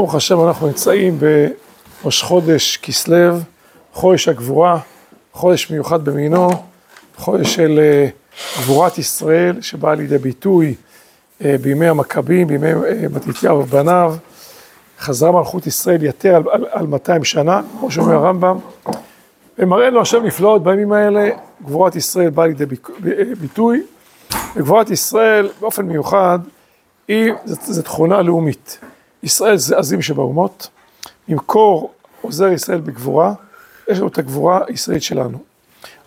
ברוך השם, אנחנו נמצאים בראש חודש כסלו, חודש הגבורה, חודש מיוחד במינו, חודש של אה, גבורת ישראל, שבאה לידי ביטוי אה, בימי המכבים, בימי אה, מתתיהו ובניו. חזרה מלכות ישראל יתר על, על, על 200 שנה, כמו שאומר הרמב"ם, ומראה לו השם נפלאות בימים האלה, גבורת ישראל באה לידי ביטוי, וגבורת ישראל באופן מיוחד, היא, זו תכונה לאומית. ישראל זה עזים שבאומות, ממקור עוזר ישראל בגבורה, יש לנו את הגבורה הישראלית שלנו.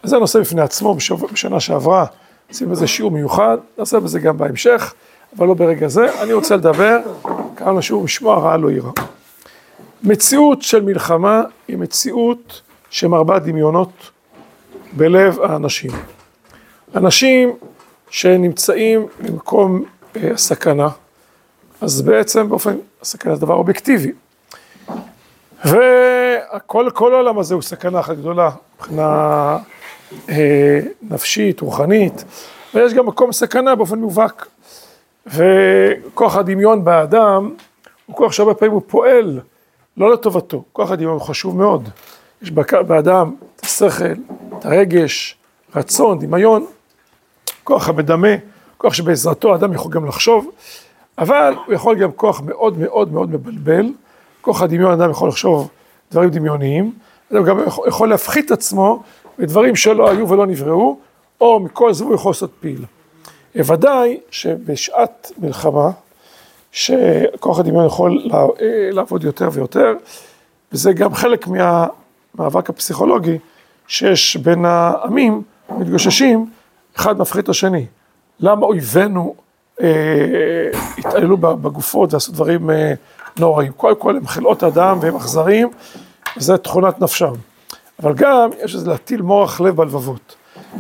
אז זה נושא בפני עצמו, בשנה שעברה עשינו בזה שיעור מיוחד, נעשה בזה גם בהמשך, אבל לא ברגע זה. אני רוצה לדבר, קראנו לשיעור משמוע רעה לא יירא. מציאות של מלחמה היא מציאות שמרבה דמיונות בלב האנשים. אנשים שנמצאים במקום אה, הסכנה, אז בעצם באופן, הסכנה זה דבר אובייקטיבי. וכל כל העולם הזה הוא סכנה אחת גדולה, מבחינה אה, נפשית, רוחנית, ויש גם מקום סכנה באופן מובהק. וכוח הדמיון באדם הוא כוח שהרבה פעמים הוא פועל לא לטובתו, כוח הדמיון הוא חשוב מאוד. יש באדם את השכל, את הרגש, רצון, דמיון, כוח המדמה, כוח שבעזרתו האדם יכול גם לחשוב. אבל הוא יכול גם כוח מאוד מאוד מאוד מבלבל, כוח הדמיון אדם יכול לחשוב דברים דמיוניים, אדם גם יכול להפחית עצמו בדברים שלא היו ולא נבראו, או מכל זה הוא יכול לעשות פיל. ודאי שבשעת מלחמה, שכוח הדמיון יכול לעבוד יותר ויותר, וזה גם חלק מהמאבק הפסיכולוגי שיש בין העמים המתגוששים, אחד מפחית את השני. למה אויבינו אה, התעללו בגופות ועשו דברים אה, נוראים. קודם כל הם חלאות אדם והם אכזריים, וזו תכונת נפשם. אבל גם יש איזה להטיל מורח לב בלבבות.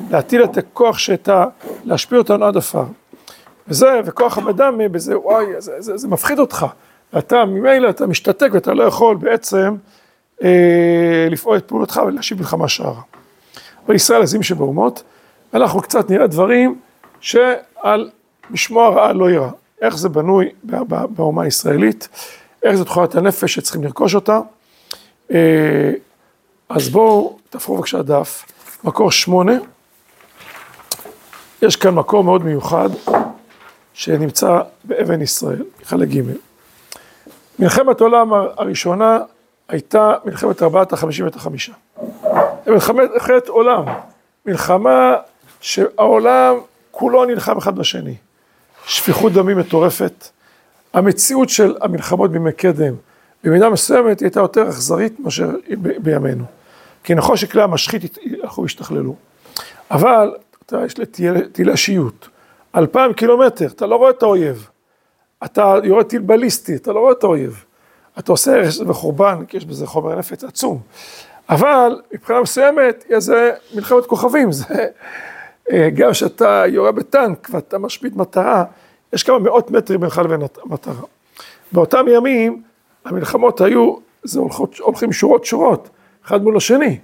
להטיל את הכוח שאתה, להשפיע אותנו עד עפר. וזה, וכוח המדם בזה, וואי, זה, זה, זה מפחיד אותך. ואתה, ממילא אתה משתתק ואתה לא יכול בעצם אה, לפעול את פעולתך ולהשיב מלחמה שערה. אבל ישראל עזים שבאומות, אנחנו קצת נראה דברים שעל משמוע רעה לא יירא. איך זה בנוי באומה הישראלית, איך זה תכונת הנפש שצריכים לרכוש אותה. אה, אז בואו, תפרו בבקשה דף, מקור שמונה. יש כאן מקור מאוד מיוחד שנמצא באבן ישראל, חלק ג'. מלחמת העולם הראשונה הייתה מלחמת ארבעת החמישים ואת החמישה. מלחמת עולם, מלחמה שהעולם כולו נלחם אחד בשני. שפיכות דמים מטורפת. המציאות של המלחמות בימי קדם, במידה מסוימת היא הייתה יותר אכזרית מאשר בימינו. כי נכון שכלי המשחית הלכו והשתכללו. אבל, אתה, יש טילי שיוט. אלפיים קילומטר, אתה לא רואה את האויב. אתה יורד טיל בליסטי, אתה לא רואה את האויב. אתה עושה הרס וחורבן, כי יש בזה חומר נפץ עצום. אבל מבחינה מסוימת, זה מלחמת כוכבים, זה גם כשאתה יורה בטנק ואתה משפיט מטרה, יש כמה מאות מטרים בינך לבין המטרה. באותם ימים המלחמות היו, זה הולכות, הולכים שורות שורות, אחד מול השני.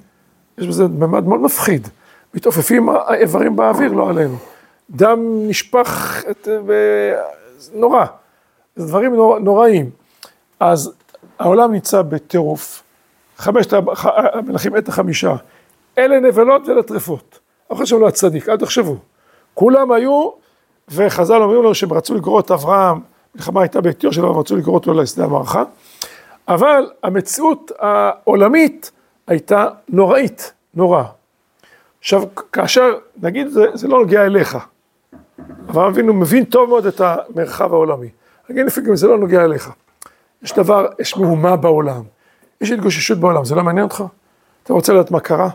יש בזה ממד מאוד מפחיד. מתעופפים האיברים באוויר, לא עלינו. דם נשפך, את, ו... נורא. זה דברים נור, נוראים. אז העולם נמצא בטירוף. חמשת המלכים עת החמישה. אלה נבלות ואלה טרפות. לא חשוב לו הצדיק, אל תחשבו. כולם היו, וחז"ל אומרים לנו שהם רצו לגרור את אברהם, מלחמה הייתה בעטיו שלו, הם רצו לגרור אותו לשדה המערכה, אבל המציאות העולמית הייתה נוראית, נורא. עכשיו, כאשר, נגיד, זה, זה לא נוגע אליך, אברהם אבינו מבין טוב מאוד את המרחב העולמי. נגיד לפעמים זה לא נוגע אליך. יש דבר, יש מהומה בעולם, יש התגוששות בעולם, זה לא מעניין אותך? אתה רוצה לדעת מה קרה?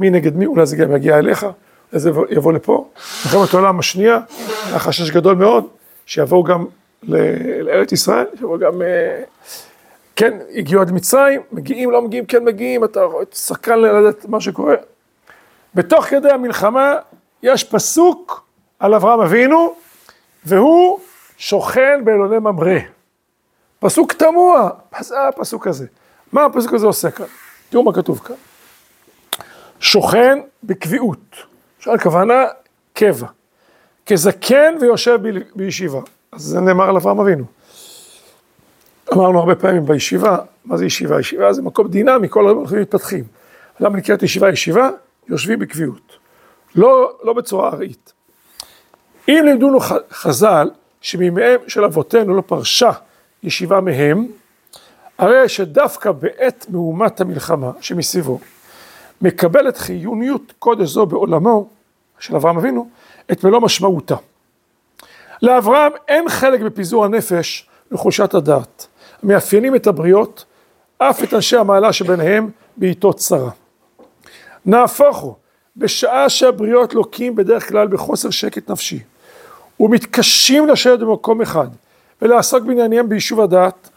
מי נגד מי, אולי זה גם יגיע אליך, אולי זה יבוא לפה. מלחמת העולם השנייה, היה חשש גדול מאוד, שיבואו גם לארץ ישראל, שיבואו גם, אה, כן, הגיעו עד מצרים, מגיעים, לא מגיעים, כן מגיעים, אתה סקרן לדעת מה שקורה. בתוך כדי המלחמה יש פסוק על אברהם אבינו, והוא שוכן באלוני ממרא. פסוק תמוה, מה זה הפסוק הזה? מה הפסוק הזה עושה כאן? תראו מה כתוב כאן. שוכן בקביעות, עכשיו הכוונה קבע, כזקן ויושב בישיבה, אז זה נאמר על אברהם אבינו. אמרנו הרבה פעמים בישיבה, מה זה ישיבה? ישיבה זה מקום דינמי, כל הזמן אנחנו מתפתחים. למה נקראת ישיבה ישיבה? יושבים בקביעות. לא, לא בצורה ארעית. אם לימדונו חז"ל, שמימיהם של אבותינו לא פרשה ישיבה מהם, הרי שדווקא בעת מהומת המלחמה שמסביבו, מקבלת חיוניות קודש זו בעולמו, של אברהם אבינו, את מלוא משמעותה. לאברהם אין חלק בפיזור הנפש וחולשת הדעת, המאפיינים את הבריות, אף את אנשי המעלה שביניהם בעיתות צרה. נהפוך הוא, בשעה שהבריות לוקים בדרך כלל בחוסר שקט נפשי, ומתקשים לשבת במקום אחד ולעסוק בענייניהם ביישוב הדעת,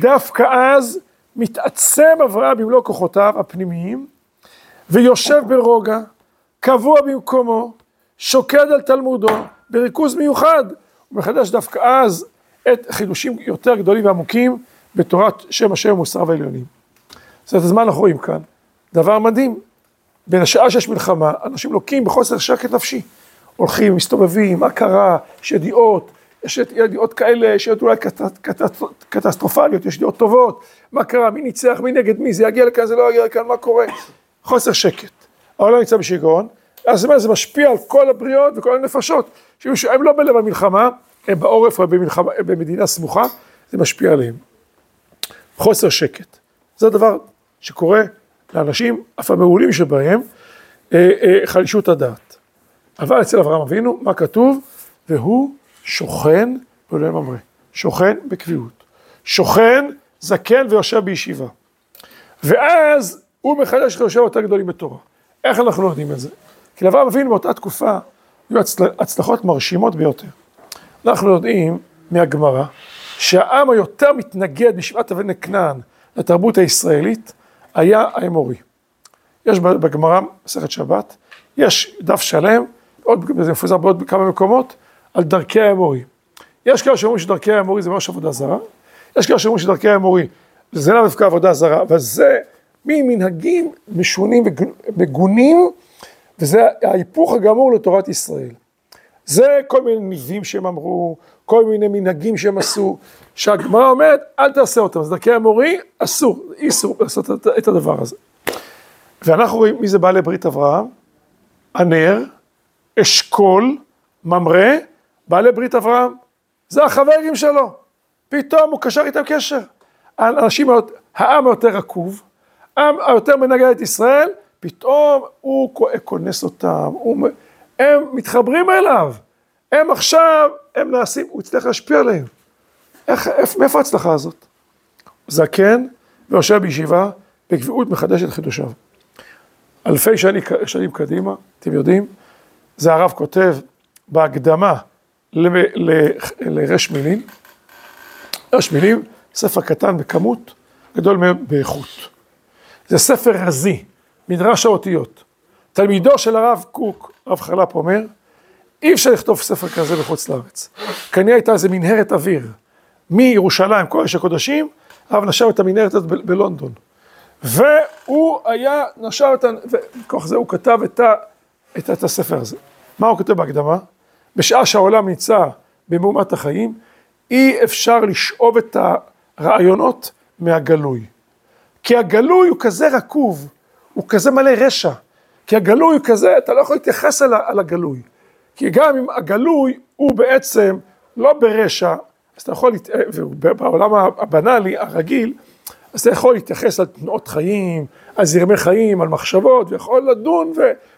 דווקא אז מתעצם אברהם במלוא כוחותיו הפנימיים, ויושב ברוגע, קבוע במקומו, שוקד על תלמודו, בריכוז מיוחד, ומחדש דווקא אז את חידושים יותר גדולים ועמוקים בתורת שם השם ומוסר אומרת, אז מה אנחנו רואים כאן? דבר מדהים. בין השעה שיש מלחמה, אנשים לוקים בחוסר שקט נפשי. הולכים, מסתובבים, מה קרה, יש ידיעות, יש ידיעות כאלה, יש ידיעות אולי קטסטרופליות, יש ידיעות טובות, מה קרה, מי ניצח, מי נגד מי, זה יגיע לכאן, זה לא יגיע לכאן, מה קורה? חוסר שקט. העולם נמצא בשיגעון, אז זה משפיע על כל הבריות וכל הנפשות, שהם לא בלב המלחמה, הם בעורף או במלחמה, במדינה סמוכה, זה משפיע עליהם. חוסר שקט. זה הדבר שקורה לאנשים, אף המעולים שבהם, אה, אה, חלישות הדעת. אבל אצל אברהם אבינו, מה כתוב? והוא שוכן בעולם ממרא. שוכן בקביעות. שוכן, זקן ויושב בישיבה. ואז הוא מחדש חיושב יותר גדולים בתורה. איך אנחנו יודעים את זה? כי לאברהם אבינו באותה תקופה היו הצלחות מרשימות ביותר. אנחנו יודעים מהגמרא שהעם היותר מתנגד משבעת אבני כנען לתרבות הישראלית היה האמורי. יש בגמרא, מסכת שבת, יש דף שלם, עוד, זה מפוזר בעוד כמה מקומות, על דרכי האמורי. יש כאלה שאומרים שדרכי האמורי זה ממש עבודה זרה, יש כאלה שאומרים שדרכי האמורי זה לאו דווקא עבודה זרה, אבל זה ממנהגים משונים ומגונים, וזה ההיפוך הגמור לתורת ישראל. זה כל מיני ניבים שהם אמרו, כל מיני מנהגים שהם עשו, שהגמרא אומרת, אל תעשה אותם, אז דרכי המורי, אסור, איסור לעשות את הדבר הזה. ואנחנו רואים מי זה בעלי ברית אברהם, הנר, אשכול, ממרא, בעלי ברית אברהם, זה החברים שלו, פתאום הוא קשר איתם קשר. האנשים, העם היותר רקוב, היותר מנגד את ישראל, פתאום הוא כונס אותם, הוא... הם מתחברים אליו, הם עכשיו, הם נעשים, הוא יצטרך להשפיע עליהם. איך, איפה, מאיפה ההצלחה הזאת? זקן ויושב בישיבה, בקביעות מחדש את חידושיו. אלפי שנים, שנים קדימה, אתם יודעים, זה הרב כותב בהקדמה לרש מילים, רש מילים, ספר קטן בכמות, גדול מאוד באיכות. זה ספר רזי, מדרש האותיות. תלמידו של הרב קוק, הרב חרל"פ אומר, אי אפשר לכתוב ספר כזה בחוץ לארץ. כנראה הייתה איזה מנהרת אוויר, מירושלים, קודש הקודשים, הרב נשר את המנהרת הזאת בלונדון. והוא היה, נשר אותה, וכוח זה הוא כתב את, ה, את, את הספר הזה. מה הוא כותב בהקדמה? בשעה שהעולם נמצא במהומת החיים, אי אפשר לשאוב את הרעיונות מהגלוי. כי הגלוי הוא כזה רקוב, הוא כזה מלא רשע. כי הגלוי הוא כזה, אתה לא יכול להתייחס על, על הגלוי. כי גם אם הגלוי הוא בעצם לא ברשע, אז אתה יכול, בעולם הבנאלי, הרגיל, אז אתה יכול להתייחס על תנועות חיים, על זרמי חיים, על מחשבות, ויכול לדון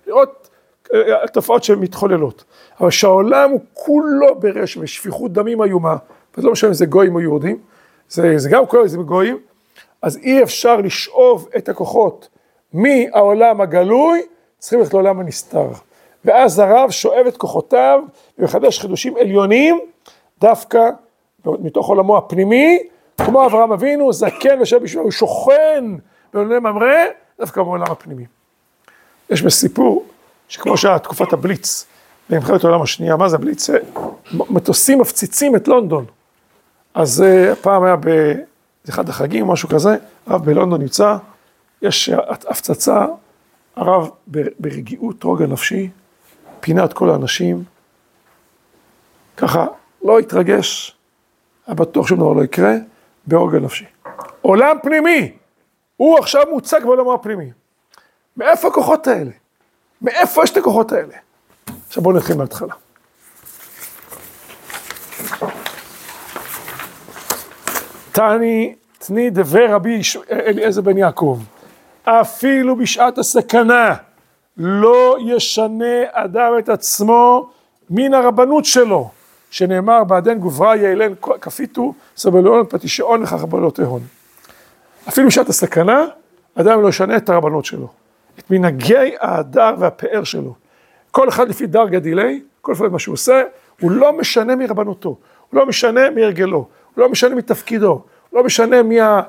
ולראות אה, תופעות שמתחוללות. אבל שהעולם הוא כולו ברשע ושפיכות דמים איומה, ולא משנה אם זה גויים או יהודים, זה, זה גם כל זה גויים, אז אי אפשר לשאוב את הכוחות מהעולם הגלוי צריכים ללכת לעולם הנסתר. ואז הרב שואב את כוחותיו ומחדש חידושים עליונים, דווקא מתוך עולמו הפנימי, כמו אברהם אבינו, זקן ויושב בשבילו, הוא שוכן בעולמי ממרא, דווקא בעולם הפנימי. יש בסיפור, שכמו שהיה תקופת הבליץ, במלחמת העולם השנייה, מה זה הבליץ? מטוסים מפציצים את לונדון. אז uh, פעם היה באחד החגים, משהו כזה, הרב בלונדון נמצא, יש הפצצה הרב ברגיעות רוגע נפשי, פינה את כל האנשים, ככה לא התרגש, היה בטוח שום דבר לא יקרה, בעוגן נפשי. עולם פנימי, הוא עכשיו מוצג בעולמו הפנימי. מאיפה הכוחות האלה? מאיפה יש את הכוחות האלה? עכשיו בואו נתחיל מההתחלה. תני, תני דבר רבי אליעזר בן יעקב, אפילו בשעת הסכנה לא ישנה אדם את עצמו מן הרבנות שלו, שנאמר בעדן גוברה יעלן כפיתו סבלון פטישאון וחכבלות הון. אפילו בשעת הסכנה, אדם לא ישנה את הרבנות שלו, את מנהגי ההדר והפאר שלו. כל אחד לפי דרגה דילי, כל אחד מה שהוא עושה, הוא לא משנה מרבנותו, הוא לא משנה מהרגלו, לא משנה מתפקידו, לא משנה מה,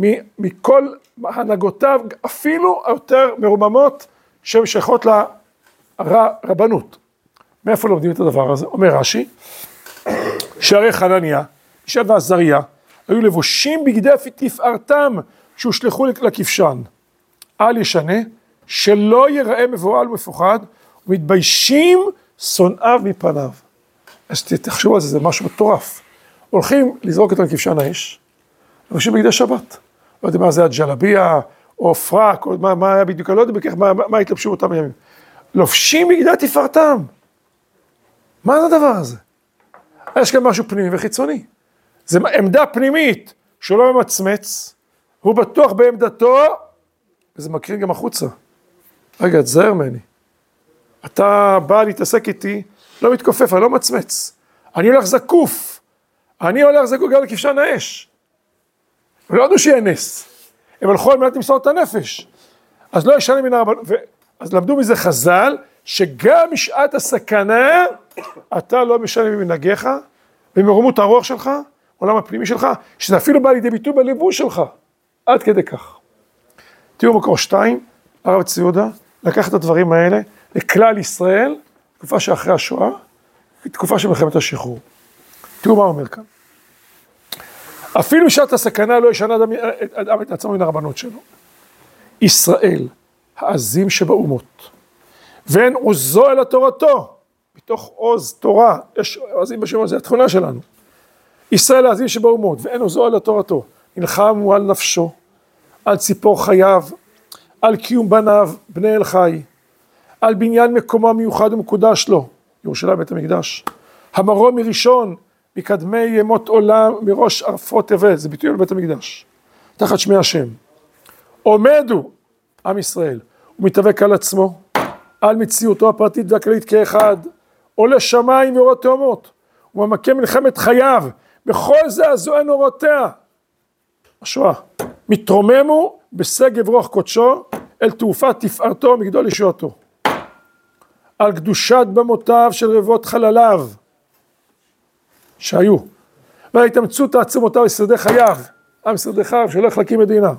מ, מכל הנהגותיו, אפילו היותר מרוממות שייכות לרבנות. מאיפה לומדים את הדבר הזה? אומר רש"י, שהרי חנניה, ישב ועזריה, היו לבושים בגדי תפארתם שהושלכו לכבשן. אל ישנה, שלא ייראה מבוהל ומפוחד, ומתביישים שונאיו מפניו. אז תחשבו על זה, זה משהו מטורף. הולכים לזרוק את הכבשן האש, לבושים בגדי שבת. לא יודע מה זה הג'לביה, או פרק, או מה, מה היה בדיוק, אני לא יודע בכך, מה, מה התלבשו אותם הימים. לובשים בגדי תפארתם. מה זה הדבר הזה? יש כאן משהו פנימי וחיצוני. זה עמדה פנימית שהוא לא ממצמץ, הוא בטוח בעמדתו, וזה מקרין גם החוצה. רגע, תזהר ממני. אתה בא להתעסק איתי, לא מתכופף, אני לא מצמץ. אני הולך זקוף. אני הולך זקוף גם לכבשן האש. ולא ידעו שיהיה נס. הם הלכו על מנת למסור את הנפש. אז לא ישנה מן הרבנות, ו... אז למדו מזה חז"ל, שגם בשעת הסכנה, אתה לא משנה ממנהגיך, ומרומות הרוח שלך, עולם הפנימי שלך, שזה אפילו בא לידי ביטוי בליבוש שלך, עד כדי כך. תראו מקור שתיים, הרב ציודה, לקח את הדברים האלה לכלל ישראל, תקופה שאחרי השואה, תקופה של מלחמת השחרור. תראו מה הוא אומר כאן. אפילו בשעת הסכנה לא ישנה אדם, אדם את עצמו מן הרבנות שלו. ישראל, העזים שבאומות, ואין עוזו אלא תורתו, מתוך עוז תורה, יש עזים בשם זה התכונה שלנו. ישראל העזים שבאומות, ואין עוזו אלא תורתו, נלחמו על נפשו, על ציפור חייו, על קיום בניו, בני אל חי, על בניין מקומו המיוחד ומקודש לו, ירושלים בית המקדש, המרום מראשון, מקדמי ימות עולם, מראש ערפות תבל, זה ביטוי על בית המקדש, תחת שמי השם. עומדו, עם ישראל, ומתאבק על עצמו, על מציאותו הפרטית והכללית כאחד, עולה שמיים ואורות תאומות, וממכה מלחמת חייו, בכל זעזועי נורותיה. השואה, מתרוממו בשגב רוח קודשו, אל תעופת תפארתו מגדול ישועתו. על קדושת במותיו של רבבות חלליו, שהיו, וההתאמצות העצמותיו לשרדי חייו, עם שרדי חייו שהולך להקים מדינה.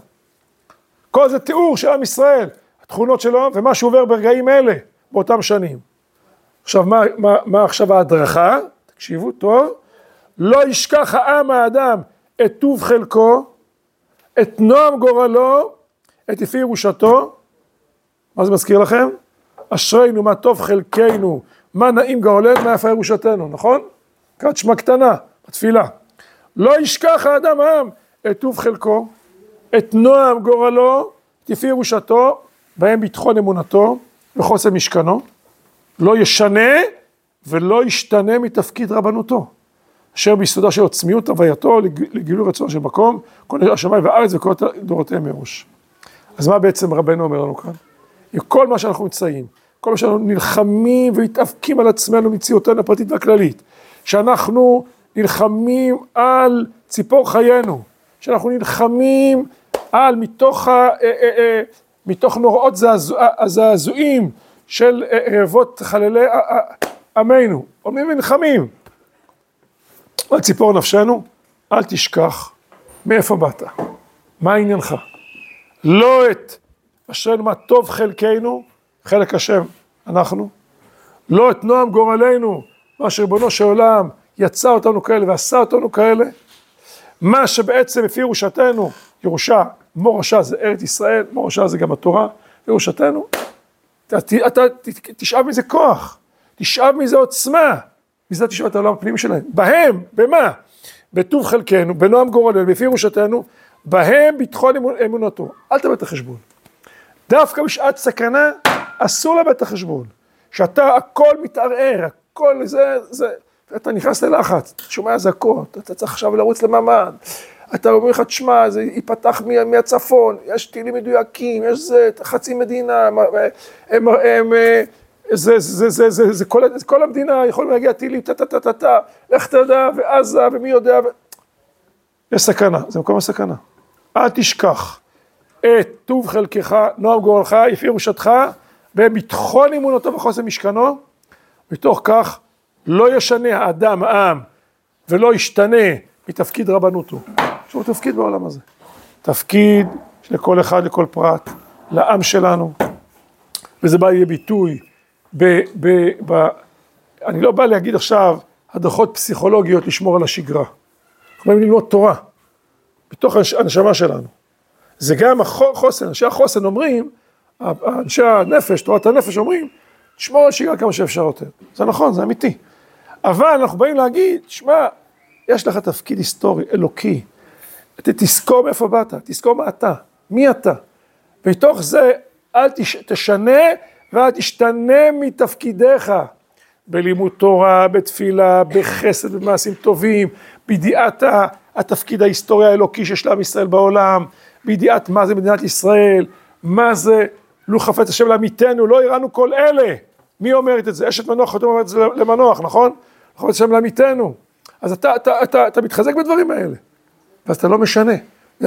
כל זה תיאור של עם ישראל, התכונות שלו ומה שעובר ברגעים אלה, באותם שנים. עכשיו, מה, מה, מה עכשיו ההדרכה? תקשיבו טוב. לא ישכח העם האדם את טוב חלקו, את נועם גורלו, את יפי ירושתו. מה זה מזכיר לכם? אשרינו, מה טוב חלקנו, מה נעים גאולנו, מה יפה ירושתנו, נכון? קראת שמע קטנה, בתפילה. לא ישכח האדם העם את טוב חלקו, את נועם גורלו, יפי ירושתו, בהם ביטחון אמונתו וחוסן משכנו. לא ישנה ולא ישתנה מתפקיד רבנותו. אשר ביסודה של עצמיות הווייתו לגילוי רצון של מקום, כל השמיים והארץ וכל דורותיהם מראש. אז מה בעצם רבנו אומר לנו כאן? עם כל מה שאנחנו נמצאים, כל מה שאנחנו נלחמים ומתאבקים על עצמנו מציאותנו הפרטית והכללית, שאנחנו נלחמים על ציפור חיינו, שאנחנו נלחמים על מתוך, ה, אה, אה, אה, מתוך נוראות הזעזועים של רבבות חללי עמנו, עומדים ונלחמים. על ציפור נפשנו, אל תשכח מאיפה באת, מה עניינך. לא את אשרנו מה טוב חלקנו, חלק השם, אנחנו, לא את נועם גורלנו, מה שריבונו של עולם יצא אותנו כאלה ועשה אותנו כאלה, מה שבעצם לפי ירושתנו, ירושה, מורשה זה ארץ ישראל, מורשה זה גם התורה, ירושתנו, אתה, אתה תשאב מזה כוח, תשאב מזה עוצמה, מזה תשאב את העולם הפנימי שלהם, בהם, במה? בטוב חלקנו, בנועם גורלנו, בפי ירושתנו, בהם ביטחון אמונתו. אל תאבד את החשבון. דווקא בשעת סכנה, אסור לאבד את החשבון. שאתה, הכל מתערער, הכל זה, זה, ואתה נכנס ללחץ, אתה שומע אזעקות, אתה צריך עכשיו לרוץ לממ"ד, אתה אומר לך, תשמע, זה ייפתח מהצפון, יש טילים מדויקים, יש זה, חצי מדינה, הם, הם, הם, זה, זה, זה, זה, זה, כל, כל המדינה יכולים להגיע טילים, טה טה טה טה טה, לך תדע, ועזה, ומי יודע, ו... יש סכנה, זה מקום הסכנה. אל תשכח את טוב חלקך, נועם גורלך, יפי ירושתך, בביטחון אמונתו וחוסן משכנו, מתוך כך לא ישנה האדם העם ולא ישתנה מתפקיד רבנותו. יש לנו תפקיד בעולם הזה. תפקיד שלכל אחד, לכל פרט, לעם שלנו, וזה בא לידי ביטוי ב... ב, ב אני לא בא להגיד עכשיו הדרכות פסיכולוגיות לשמור על השגרה. אנחנו באים ללמוד תורה, בתוך הנשמה שלנו. זה גם החוסן, אנשי החוסן אומרים, אנשי הנפש, תורת הנפש אומרים, תשמור על שגרה כמה שאפשר יותר. זה נכון, זה אמיתי. אבל אנחנו באים להגיד, שמע, יש לך תפקיד היסטורי, אלוקי. תזכור מאיפה באת, תזכור מה אתה, מי אתה. מתוך זה אל תש, תשנה ואל תשתנה מתפקידיך. בלימוד תורה, בתפילה, בחסד, במעשים טובים, בידיעת התפקיד ההיסטורי האלוקי שיש לעם ישראל בעולם, בידיעת מה זה מדינת ישראל, מה זה לו חפץ השם לעמיתנו, לא יראנו כל אלה. מי אומרת את זה? אשת מנוח חתום אומרת את זה למנוח, נכון? חפץ השם לעמיתנו. אז אתה, אתה, אתה, אתה מתחזק בדברים האלה, ואז אתה לא משנה.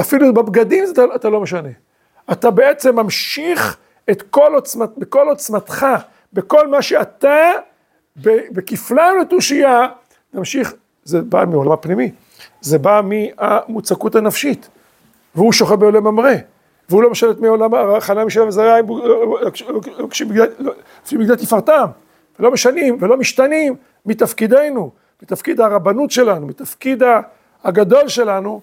אפילו בבגדים אתה, אתה לא משנה. אתה בעצם ממשיך את כל עוצמת, בכל עוצמתך, בכל מה שאתה, בכפליים לתושייה, תמשיך, זה בא מעולם הפנימי, זה בא מהמוצקות הנפשית, והוא שוכב בעולם ממרא. והוא לא משלט מעולם החנה משלם וזרע, לפי בגלל תפארתם, ולא משנים ולא משתנים מתפקידנו, מתפקיד הרבנות שלנו, מתפקיד הגדול שלנו,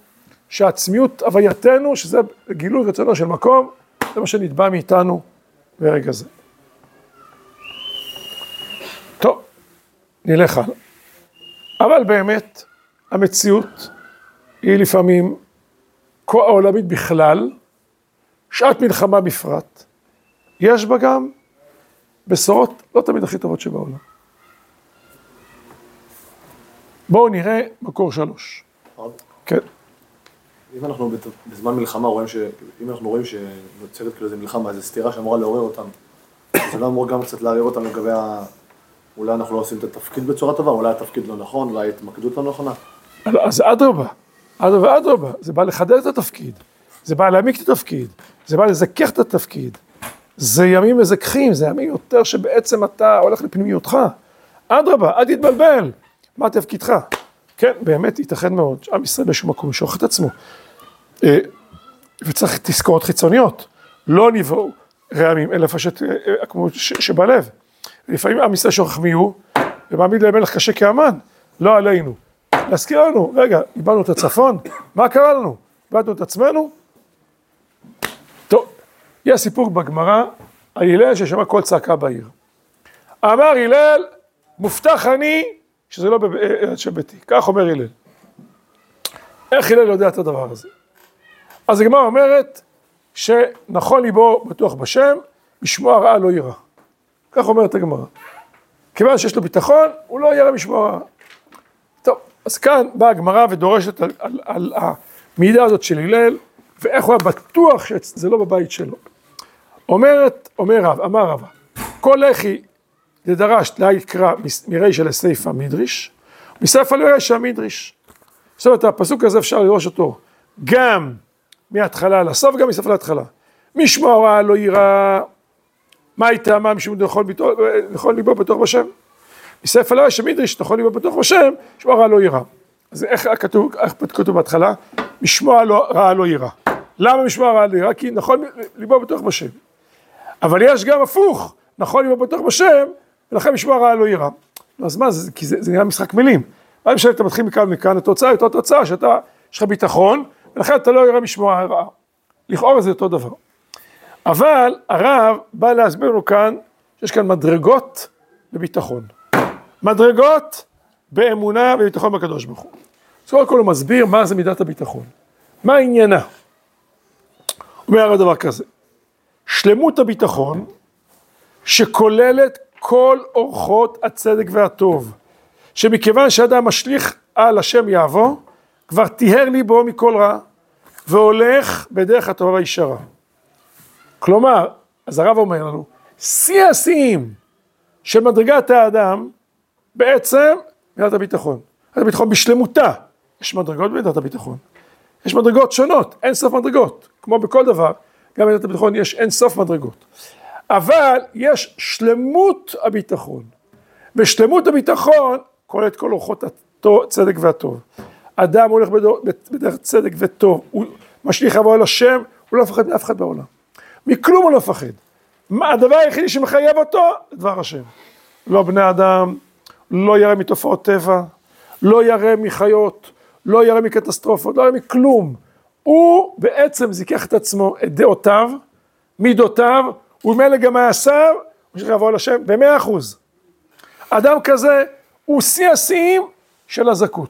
שעצמיות הווייתנו, שזה גילוי רצונו של מקום, זה מה שנתבע מאיתנו ברגע זה. טוב, נלך הלאה. אבל באמת, המציאות היא לפעמים העולמית בכלל, שעת מלחמה בפרט, יש בה גם בשורות לא תמיד הכי טובות שבעולם. בואו נראה מקור שלוש. כן. אם אנחנו בזמן מלחמה רואים ש... אם אנחנו רואים שנוצרת כאילו איזה מלחמה, איזו סתירה שאמורה לעורר אותם, זה לא אמור גם קצת לערער אותם לגבי ה... אולי אנחנו לא עושים את התפקיד בצורה טובה, אולי התפקיד לא נכון, אולי ההתמקדות לא נכונה. אז אדרבה, אדרבה, אדרבה, זה בא לחדד את התפקיד, זה בא להעמיק את התפקיד, זה בא לזכך את התפקיד. זה ימים מזככים, זה ימים יותר שבעצם אתה הולך לפנימיותך. אדרבה, אל תתבלבל, מה תפקידך? כן, באמת ייתכן מאוד שעם ישראל באיזשהו מקום ישוך את עצמו. אה, וצריך תזכורות חיצוניות, לא נבראו רעמים, אלא אה, אה, כמו שבלב. לפעמים עם ישראל שוכח מי הוא, ומעמיד להם מלך קשה כאמן, לא עלינו. להזכיר לנו, רגע, איבדנו את הצפון, מה קרה לנו? איבדנו את עצמנו? טוב, יש סיפור בגמרא על הלל ששמע קול צעקה בעיר. אמר הלל, מובטח אני שזה לא בארץ של ביתי, כך אומר הלל. איך הלל יודע את הדבר הזה? אז הגמרא אומרת שנכון ליבו בטוח בשם, משמוע רעה לא יירא. כך אומרת הגמרא. כיוון שיש לו ביטחון, הוא לא יירא משמוע רעה. טוב, אז כאן באה הגמרא ודורשת על, על, על המידה הזאת של הלל, ואיך הוא היה בטוח שזה לא בבית שלו. אומרת, אומר רב, אמר רב, כל לחי דדרש לה יקרא מרישא לסיפא מדריש, מסיפא לרישא מדריש. זאת אומרת, הפסוק הזה אפשר לראש אותו גם מההתחלה לסוף, גם מסוף להתחלה. משמוע רע לא יירא, מה הייתה מה משום לכל ליבו בטוח בשם. מסיפא לרישא מדריש, לכל ליבו בטוח בשם, משמוע רע לא יירא. אז איך כתוב, איך כתוב בהתחלה? משמוע לא, רע לא יירא. למה משמוע רע לא יירא? כי נכון ליבו בטוח בשם. אבל יש גם הפוך, נכון ליבו בטוח בשם, ולכן משמע רע לא יירא. אז מה, זה, כי זה, זה נראה משחק מילים. מה משנה אתה מתחיל מכאן ומכאן, התוצאה היא אותה תוצאה שאתה, יש לך ביטחון, ולכן אתה לא ירא משמוע רע. לכאורה זה אותו דבר. אבל הרב בא להסביר לנו כאן, שיש כאן מדרגות בביטחון. מדרגות באמונה וביטחון בקדוש ברוך הוא. אז קודם כל הוא מסביר מה זה מידת הביטחון. מה עניינה? אומר דבר כזה, שלמות הביטחון שכוללת כל אורחות הצדק והטוב, שמכיוון שאדם משליך על השם יעבור, כבר טיהר ליבו מכל רע, והולך בדרך הטובה והישרה. כלומר, אז הרב אומר לנו, שיא השיאים של מדרגת האדם, בעצם מידת הביטחון. מידת הביטחון בשלמותה. יש מדרגות במידת הביטחון. יש מדרגות שונות, אין סוף מדרגות. כמו בכל דבר, גם במידת הביטחון יש אין סוף מדרגות. אבל יש שלמות הביטחון. ושלמות הביטחון כוללת כל אורחות הצדק והטוב. אדם הולך בדרך צדק וטוב, הוא משליך עבור על השם, הוא לא מפחד מאף אחד בעולם. מכלום הוא לא מפחד. הדבר היחידי שמחייב אותו, דבר השם. לא בני אדם, לא ירא מתופעות טבע, לא ירא מחיות, לא ירא מקטסטרופות, לא ירא מכלום. הוא בעצם זיכך את עצמו, את דעותיו, מידותיו, וממילא גם מעשיו, הוא צריך לעבור לשם במאה אחוז. אדם כזה הוא שיא השיאים של הזכות.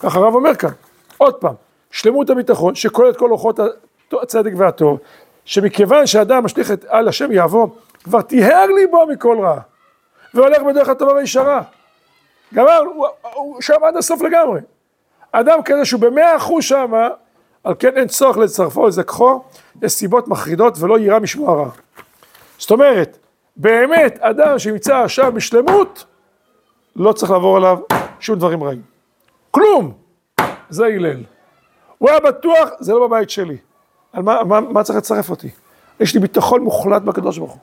ככה הרב אומר כאן, עוד פעם, שלמות הביטחון שכולל את כל אורחות הצדק והטוב, שמכיוון שאדם משליך את על השם יעבור, כבר טיהר ליבו מכל רע, והולך בדרך הטובה והישרה. גמר, הוא, הוא שם עד הסוף לגמרי. אדם כזה שהוא במאה אחוז שמה, על כן אין צורך לצרפו לזכחו, יש סיבות מחרידות ולא יירא משמוע רע. זאת אומרת, באמת אדם שנמצא עכשיו בשלמות, לא צריך לעבור עליו שום דברים רעים. כלום! זה הלל. הוא היה בטוח, זה לא בבית שלי. על מה, מה, מה צריך לצרף אותי? יש לי ביטחון מוחלט בקדוש ברוך הוא.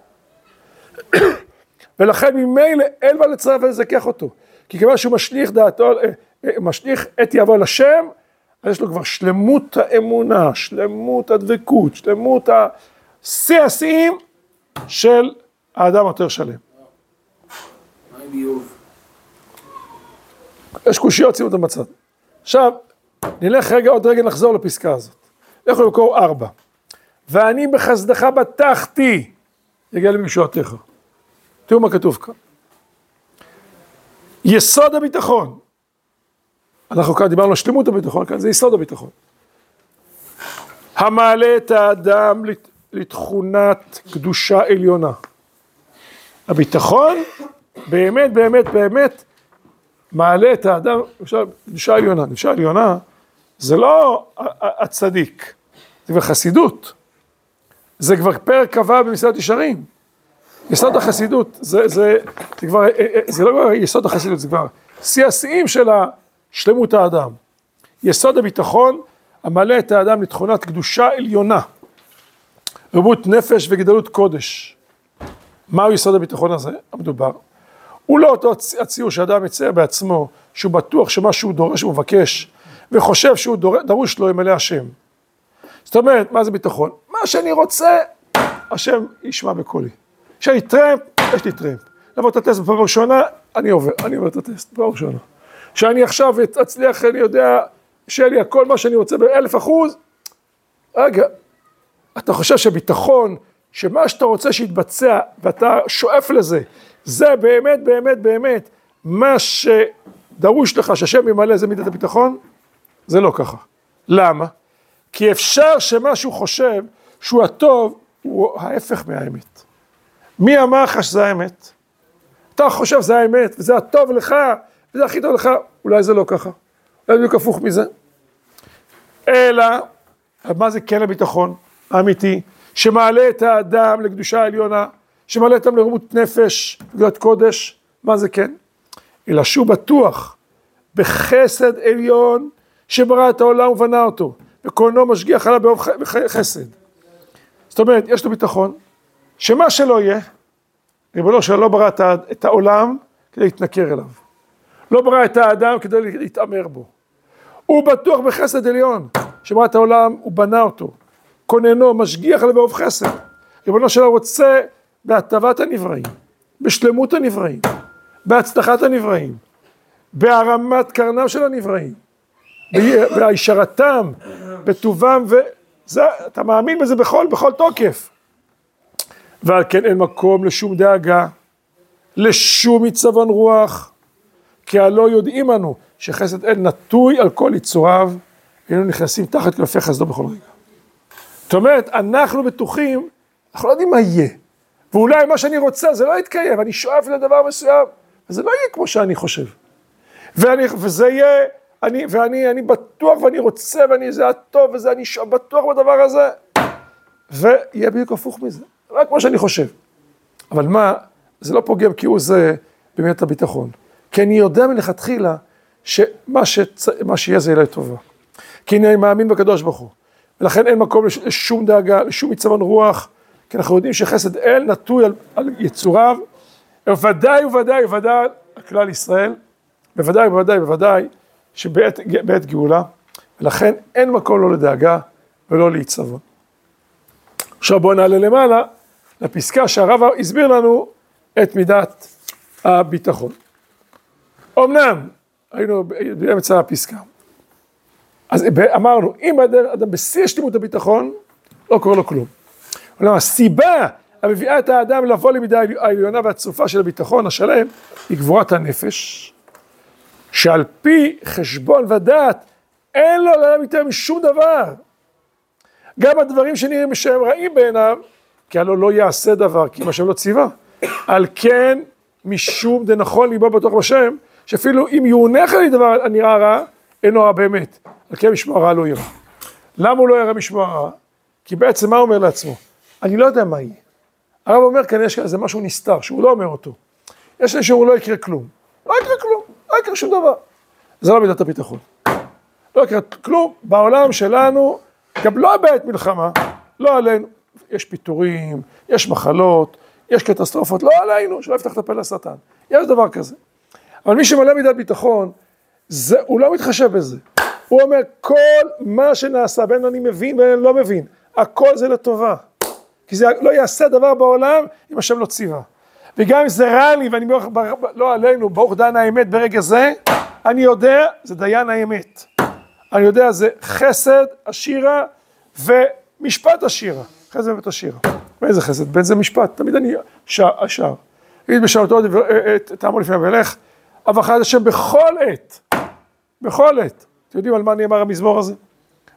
ולכן ממילא אין מה לצרף ולזכך אותו. כי כיוון שהוא משליך דעתו, אה, אה, משליך את יבוא על השם, יש לו כבר שלמות האמונה, שלמות הדבקות, שלמות השיא השיאים של האדם היותר שלם. יש קושיות, שימו אותם בצד. עכשיו, נלך רגע, עוד רגע נחזור לפסקה הזאת. לכו למקור ארבע. ואני בחסדך בטחתי, יגיע למשועתך. תראו מה כתוב כאן. יסוד הביטחון. אנחנו כאן דיברנו על שלמות הביטחון, כאן זה יסוד הביטחון. המעלה את האדם לתכונת קדושה עליונה. הביטחון באמת באמת באמת מעלה את האדם, למשל, קדושה עליונה, קדושה עליונה זה לא הצדיק, זה כבר חסידות, זה כבר פרק כ"ו במסעדת ישרים, יסוד החסידות, זה, זה, זה כבר, זה לא יסוד החסידות, זה כבר שיא השיאים של שלמות האדם. יסוד הביטחון המעלה את האדם לתכונת קדושה עליונה, רבות נפש וגדלות קודש. מהו יסוד הביטחון הזה המדובר? הוא לא אותו הציור שאדם מצייר בעצמו, שהוא בטוח שמה שהוא דורש ומבקש, וחושב שהוא דור, דרוש לו ימלא השם. זאת אומרת, מה זה ביטחון? מה שאני רוצה, השם ישמע בקולי. יש טרמפ, יש לי טרמפ. לעבור את הטסט בפעם הראשונה, אני עובר, אני עובר את הטסט בפעם הראשונה. שאני עכשיו אצליח, אני יודע, שיהיה לי הכל מה שאני רוצה באלף אחוז, רגע, אתה חושב שביטחון, שמה שאתה רוצה שיתבצע, ואתה שואף לזה, זה באמת, באמת, באמת, מה שדרוש לך שהשם ימלא זה מידת הביטחון? זה לא ככה. למה? כי אפשר שמה שהוא חושב שהוא הטוב, הוא ההפך מהאמת. מי אמר לך שזה האמת? אתה חושב שזה האמת, וזה הטוב לך, וזה הכי טוב לך, אולי זה לא ככה. אולי בדיוק הפוך מזה. אלא, מה זה כן הביטחון האמיתי? שמעלה את האדם לקדושה העליונה, שמעלה אותם לרמות נפש, גדולת קודש, מה זה כן? אלא שהוא בטוח בחסד עליון שברא את העולם ובנה אותו, וקולנו משגיח עליו באוב חסד. זאת אומרת, יש לו ביטחון, שמה שלא יהיה, ריבונו שלא ברא את העולם כדי להתנכר אליו. לא ברא את האדם כדי להתעמר בו. הוא בטוח בחסד עליון, שברא את העולם, הוא בנה אותו. כוננו, משגיח עליו באוב חסד. ריבונו שלו רוצה בהטבת הנבראים, בשלמות הנבראים, בהצלחת הנבראים, בהרמת קרנם של הנבראים, בהישרתם, בטובם, ואתה מאמין בזה בכל, בכל תוקף. ועל כן אין מקום לשום דאגה, לשום עיצבון רוח, כי הלא יודעים אנו שחסד אל נטוי על כל יצוריו, היינו נכנסים תחת כנפי חסדו בכל רגע. זאת אומרת, אנחנו בטוחים, אנחנו לא יודעים מה יהיה. ואולי מה שאני רוצה זה לא יתקיים, אני שואף לדבר מסוים, וזה לא יהיה כמו שאני חושב. ואני, וזה יהיה, אני, ואני אני בטוח ואני רוצה ואני, זה הטוב וזה, אני בטוח בדבר הזה, ויהיה בדיוק הפוך מזה, רק כמו שאני חושב. אבל מה, זה לא פוגם כי הוא זה באמת הביטחון. כי אני יודע מלכתחילה שמה שצ... שיהיה זה יהיה לטובה. כי אני מאמין בקדוש ברוך הוא. ולכן אין מקום לשום דאגה, לשום מצבון רוח, כי אנחנו יודעים שחסד אל נטוי על, על יצוריו, בוודאי ובוודאי ובוודאי על כלל ישראל, בוודאי ובוודאי ובוודאי שבעת גאולה, ולכן אין מקום לא לדאגה ולא להצבון. עכשיו בואו נעלה למעלה לפסקה שהרב הסביר לנו את מידת הביטחון. אמנם היינו באמצע הפסקה, אז אמרנו, אם אדם בשיא השלימות הביטחון, לא קורה לו כלום. כלומר, הסיבה המביאה את האדם לבוא למידה העליונה והצרופה של הביטחון השלם, היא גבורת הנפש, שעל פי חשבון ודעת, אין לו לעולם יותר משום דבר. גם הדברים שנראים שהם רעים בעיניו, כי הלוא לא יעשה דבר, כי אם השם לא ציווה. על כן, משום דנכון ליבו בתוך השם, שאפילו אם יאונך לי דבר הנראה רע, אינו רע באמת. על כן משמוע רע לא ירא. למה הוא לא ירא משמוע רע? כי בעצם מה הוא אומר לעצמו? אני לא יודע מה יהיה. הרב אומר כאן יש איזה משהו נסתר, שהוא לא אומר אותו. יש לי שהוא לא יקרה כלום. לא יקרה כלום, לא יקרה שום דבר. זה לא מידת הביטחון. לא יקרה כלום. בעולם שלנו, גם לא בעת מלחמה, לא עלינו. יש פיטורים, יש מחלות, יש קטסטרופות, לא עלינו, שלא יפתח את הפה לשטן. יש דבר כזה. אבל מי שמלא מידת ביטחון, זה, הוא לא מתחשב בזה. הוא אומר, כל מה שנעשה, בין אני מבין ובין אני לא מבין, הכל זה לטובה. כי זה לא יעשה דבר בעולם אם השם לא ציווה. וגם אם זה רע לי ואני ברוך, לא עלינו, ברוך דן האמת ברגע זה, אני יודע, זה דיין האמת. אני יודע, זה חסד, עשירה ומשפט עשירה. חסד ובית עשירה. ואיזה חסד? בין זה משפט, תמיד אני שר. תגיד בשעותו תעמוד לפני המלך, אבחד השם בכל עת, בכל עת. אתם יודעים על מה נאמר המזמור הזה?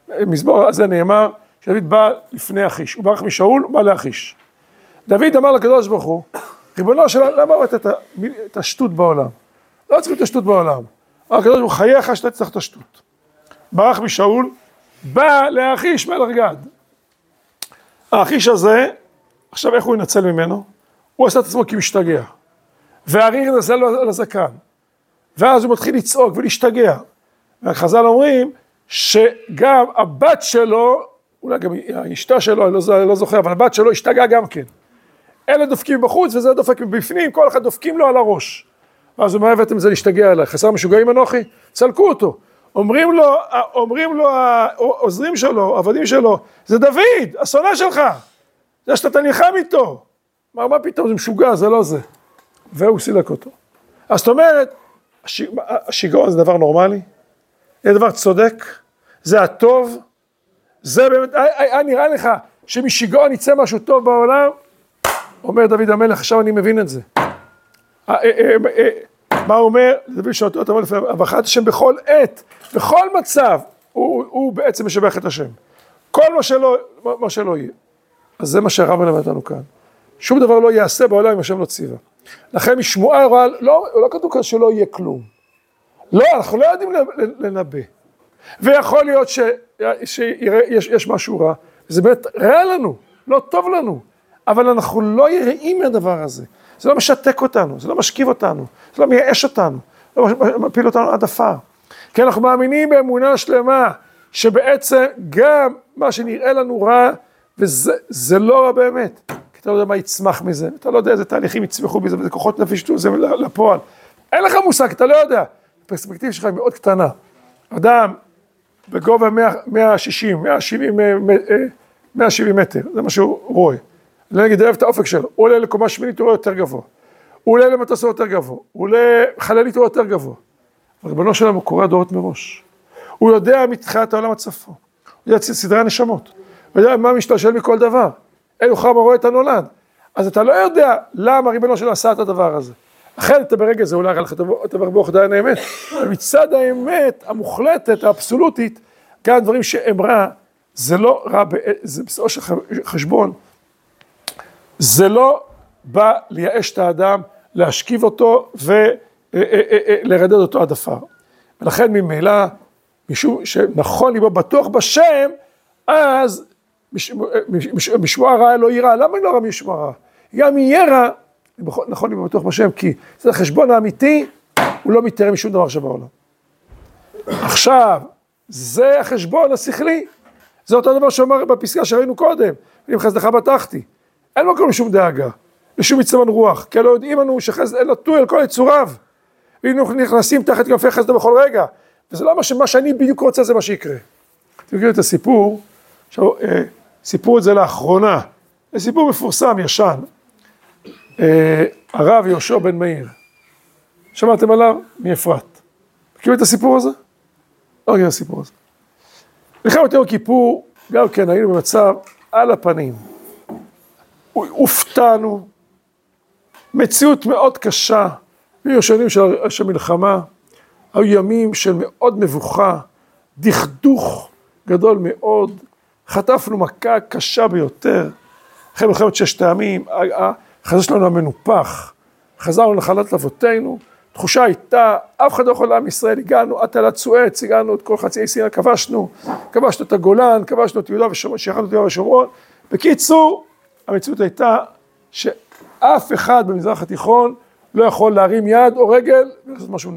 המזמור הזה נאמר שדוד בא לפני אחיש, הוא ברח משאול, הוא בא לאחיש. דוד אמר לקדוש ברוך הוא, ריבונו של עולם, למה ראית את השטות בעולם? לא צריך את השטות בעולם. אמר הקדוש ברוך הוא, חייך שאתה צריך את השטות. ברח משאול, בא לאחיש מלך גד. האחיש הזה, עכשיו איך הוא ינצל ממנו? הוא עשה את עצמו כמשתגע. והריר נזל לו על הזקן. ואז הוא מתחיל לצעוק ולהשתגע. והחז"ל אומרים שגם הבת שלו, אולי גם האשתה שלו, אני לא, לא זוכר, אבל הבת שלו השתגעה גם כן. אלה דופקים בחוץ וזה דופק מבפנים, כל אחד דופקים לו על הראש. אז הוא אומר, הבאתם את זה להשתגע עליי, חסר משוגעים אנוכי? צלקו אותו. אומרים לו, אומרים לו העוזרים שלו, העבדים שלו, זה דוד, השונא שלך, זה שאתה נלחם איתו. אמר, מה פתאום, זה משוגע, זה לא זה. והוא סילק אותו. אז זאת אומרת, השיגעון זה דבר נורמלי, זה דבר צודק, זה הטוב, זה באמת, היה נראה לך שמשיגעון יצא משהו טוב בעולם? אומר דוד המלך, עכשיו אני מבין את זה. מה הוא אומר? דוד אומר לפני, אבחת השם בכל עת, בכל מצב, הוא, הוא בעצם משבח את השם. כל מה שלא, מה שלא יהיה. אז זה מה שהרב מלמד אותנו כאן. שום דבר לא ייעשה בעולם אם השם לא ציווה. לכן משמועה רעה, לא, לא כתוב כאן שלא יהיה כלום. לא, אנחנו לא יודעים לנבא. ויכול להיות שיש משהו רע, זה באמת רע לנו, לא טוב לנו, אבל אנחנו לא יראים מהדבר הזה. זה לא משתק אותנו, זה לא משכיב אותנו, זה לא מייאש אותנו, לא מפיל אותנו עד עפר. כי אנחנו מאמינים באמונה שלמה, שבעצם גם מה שנראה לנו רע, וזה לא רע באמת. אתה לא יודע מה יצמח מזה, אתה לא יודע איזה תהליכים יצמחו מזה, ואיזה כוחות נפש ישתו זה לפועל. אין לך מושג, אתה לא יודע. הפרספקטיבה שלך היא מאוד קטנה. אדם בגובה 160, 170, 170 מטר, זה מה שהוא רואה. נגיד אוהב את האופק שלו, הוא עולה לקומה שמינית, הוא רואה יותר גבוה. הוא עולה למטוס יותר גבוה, הוא עולה חללית, הוא יותר גבוה. ריבונו שלנו הוא קורא דורות מראש. הוא יודע מתחילת העולם הצפו. הוא יודע סדרי הנשמות. הוא יודע מה משתלשל מכל דבר. אין אוכל רואה את הנולד. אז אתה לא יודע למה ריבונו שלנו עשה את הדבר הזה. אחרת אתה ברגע זה אולי לך דבר ברוך דיין האמת, אבל מצד האמת המוחלטת, האבסולוטית, גם דברים שהם רע, זה לא רע, זה בסופו של חשבון, זה לא בא לייאש את האדם, להשכיב אותו ולרדד אותו עד עפר. ולכן ממילא, משום שנכון ליבו בטוח בשם, אז משמוע רע לא יירא. למה לא רע משמוע רע? גם יהיה רע, נכון ליבו בטוח בשם, כי זה החשבון האמיתי, הוא לא מתאר משום דבר שבעולם. עכשיו, זה החשבון השכלי, זה אותו דבר שאומר בפסקה שראינו קודם, אם חסדך בטחתי. אין מקום לשום דאגה, לשום מצוון רוח, כי לא יודעים לנו שחסד נטוי על כל יצוריו, והיינו נכנסים תחת כנפי חסד בכל רגע, וזה לא מה שמה שאני בדיוק רוצה זה מה שיקרה. אתם מכירים את הסיפור, עכשיו, אה, סיפרו את זה לאחרונה, זה סיפור מפורסם, ישן, אה, הרב יהושע בן מאיר, שמעתם עליו? מאפרת. מכירים את הסיפור הזה? לא מכירים את הסיפור הזה. מלחמת יום כיפור, גם כן היינו במצב על הפנים. הופתענו, מציאות מאוד קשה, היו שנים של, של מלחמה, היו ימים של מאוד מבוכה, דכדוך גדול מאוד, חטפנו מכה קשה ביותר, אחרי מלחמת ששת הימים, החזה שלנו המנופח, חזרנו לחלת אבותינו, תחושה הייתה, אף אחד לא יכול לעם ישראל, הגענו עד תעלת סואץ, הגענו את כל חצי סיני, כבשנו, כבשנו את הגולן, כבשנו את יהודה ושומרון, שייכנו את יהודה ושומרון. בקיצור, המציאות הייתה שאף אחד במזרח התיכון לא יכול להרים יד או רגל ולעשות משהו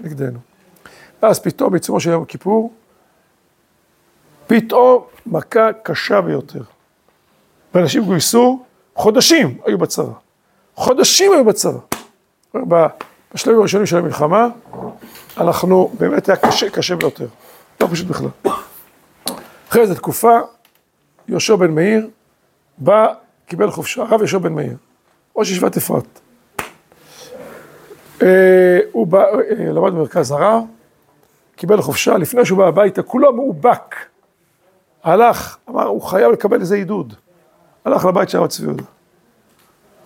נגדנו. ואז פתאום בעיצומו של יום כיפור, פתאום מכה קשה ביותר. ואנשים גויסו, חודשים היו בצבא. חודשים היו בצבא. בשלבים הראשונים של המלחמה, אנחנו, באמת היה קשה, קשה ביותר. לא פשוט בכלל. אחרי איזו תקופה, יהושע בן מאיר בא, קיבל חופשה, הרב יהושע בן מאיר, ראש ישיבת אפרת. אה, הוא בא, אה, למד במרכז הרב, קיבל חופשה, לפני שהוא בא הביתה, כולו מאובק. הלך, אמר, הוא חייב לקבל איזה עידוד. הלך לבית של הרב צבי יהודה.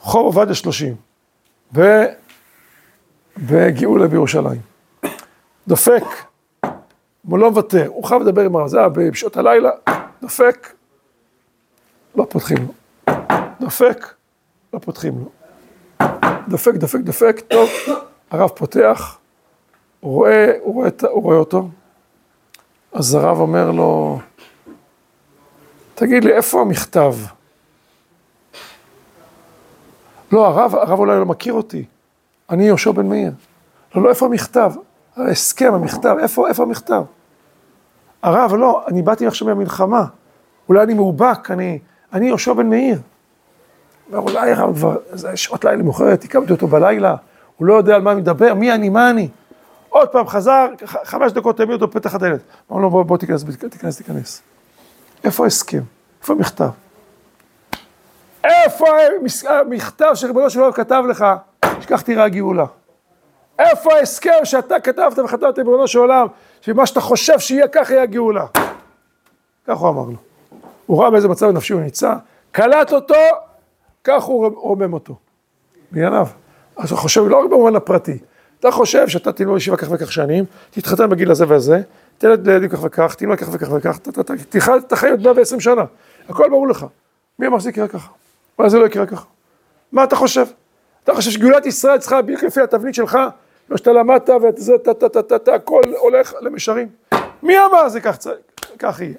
חוב עובדיה שלושים. בגאולה בירושלים. דופק, הוא לא מוותר, הוא חייב לדבר עם הרב, זה היה בשעות הלילה, דופק, לא פותחים לו. דופק, לא פותחים לו. דופק, דופק, דופק, טוב, הרב פותח, הוא רואה, הוא רואה, הוא רואה אותו, אז הרב אומר לו, תגיד לי, איפה המכתב? לא, הרב, הרב אולי לא מכיר אותי. אני יהושע בן מאיר. לא, לא, איפה המכתב? ההסכם, המכתב, איפה, איפה המכתב? הרב, לא, אני באתי עכשיו מהמלחמה. אולי אני מאובק, אני, אני יהושע בן מאיר. אומר, אולי הרב כבר, זה שעות לילה מאוחרת, הקמתי אותו בלילה, הוא לא יודע על מה אני מדבר, מי אני, מה אני? עוד פעם, חזר, חמש דקות העמיד אותו בפתח הדלת. אמר לו, בוא, בוא תיכנס, תיכנס, תיכנס. איפה ההסכם? איפה המכתב? איפה המכתב שריבונו של עולם כתב לך, שכך תראה הגאולה? איפה ההסכם שאתה כתבת וחתמת ריבונו של עולם, שמה שאתה חושב שיהיה כך יהיה הגאולה? כך הוא אמר לו. הוא ראה באיזה מצב נפשי הוא נמצא, קלט אותו, כך הוא רומם אותו. בענייניו. אז הוא חושב, לא רק במובן הפרטי, אתה חושב שאתה תלמוד ישיבה כך וכך שנים, תתחתן בגיל הזה והזה, תלד לילדים כך וכך, תלמד כך וכך וכך, תחי את החיים עוד 120 שנה, הכל ברור לך. מי אמר שזה יקרה ככה? מה זה לא יקרה ככה? מה אתה חושב? אתה חושב שגאולת ישראל צריכה בדיוק לפי התבנית שלך, מה שאתה למדת וזה, טה טה טה טה טה, הכל הולך למישרים. מי אמר זה כך צריך, כך יהיה.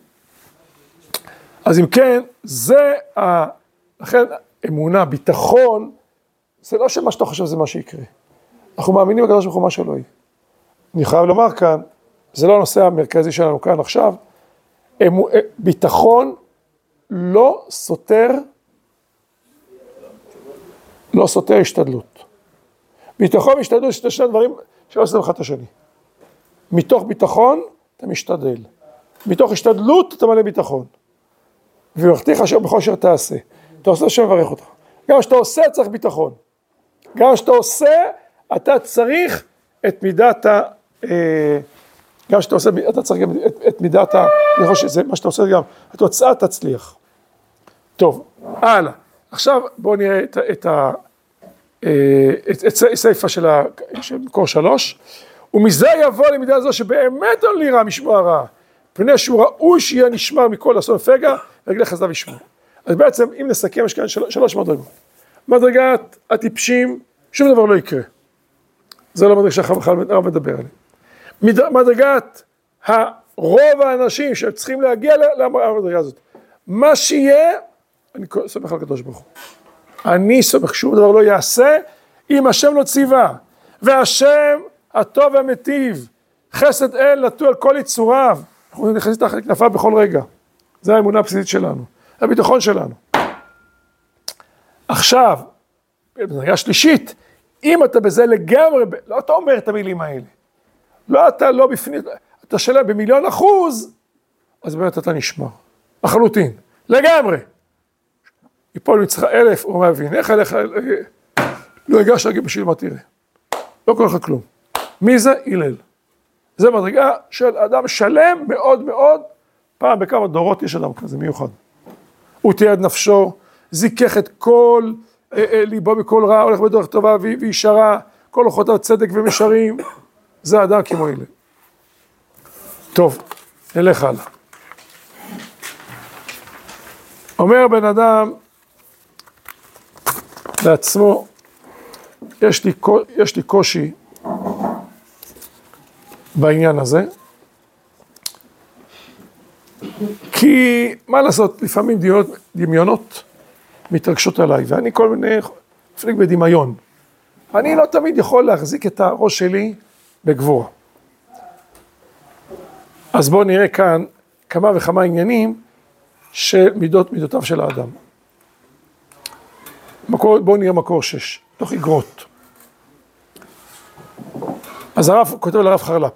אז אם כן, זה ה... לכן אמונה, ביטחון, זה לא שמה שאתה חושב זה מה שיקרה. אנחנו מאמינים בקדוש ברוך הוא מה שלא יהיה. אני חייב לומר כאן, זה לא הנושא המרכזי שלנו כאן עכשיו, אה, ביטחון לא סותר, לא סותר השתדלות. ביטחון והשתדלות זה שני דברים שלא עושים אחד את השני. מתוך ביטחון אתה משתדל, מתוך השתדלות אתה מלא ביטחון. ויברכתיך אשר בכל אשר תעשה. אתה עושה השם מברך אותך. גם כשאתה עושה צריך ביטחון. גם כשאתה עושה אתה צריך את מידת ה... אה, גם כשאתה עושה, אתה צריך גם את, את מידת ה... חושב שזה מה שאתה עושה גם, התוצאה תצליח. טוב, הלאה. עכשיו בואו נראה את, את, אה, את את סיפה של ה- של מקור שלוש, ומזה יבוא למידה זו שבאמת לא נראה משמוע רע, פני שהוא ראוי שיהיה נשמר מכל אסון פגע, רגלי חסדיו ישמעו. אז בעצם, אם נסכם, יש כאן של, שלוש מדרגות. מדרגת הטיפשים, שום דבר לא יקרה. זה לא מדרגה שהרב מדבר עליה. מד- מדרגת הרוב האנשים שצריכים להגיע למדרגה הזאת. מה שיהיה, אני סומך על הקדוש ברוך הוא. אני סומך שום דבר לא יעשה אם השם לא ציווה. והשם הטוב והמיטיב, חסד אל נטו על כל יצוריו. אנחנו נכנסים תחת כנפיו בכל רגע. זו האמונה הבסיסית שלנו, הביטחון שלנו. עכשיו, בדרגה שלישית, אם אתה בזה לגמרי, לא אתה אומר את המילים האלה. לא אתה לא בפנים, אתה שלם במיליון אחוז, אז באמת אתה נשמע. לחלוטין, לגמרי. יפול מצרך אלף ומה יבינך אליך, לא רגל בשביל מה תראה. לא קורה לך כלום. מי זה? הלל. זה מדרגה של אדם שלם מאוד מאוד, פעם בכמה דורות יש אדם כזה מיוחד. הוא תיעד נפשו, זיכך את כל אה, אה, ליבו מכל רע, הולך בדרך טובה וישרה, כל אורחותיו צדק ומשרים, זה אדם כמו הלל. טוב, נלך הלאה. אומר בן אדם לעצמו, יש לי, יש לי קושי בעניין הזה, כי מה לעשות, לפעמים דמיונות, דמיונות מתרגשות עליי, ואני כל מיני, מפליג בדמיון. אני לא תמיד יכול להחזיק את הראש שלי בגבורה. אז בואו נראה כאן כמה וכמה עניינים של מידות, מידותיו של האדם. בואו נראה מקור שש, תוך איגרות. אז הרב כותב לרב חרל"פ,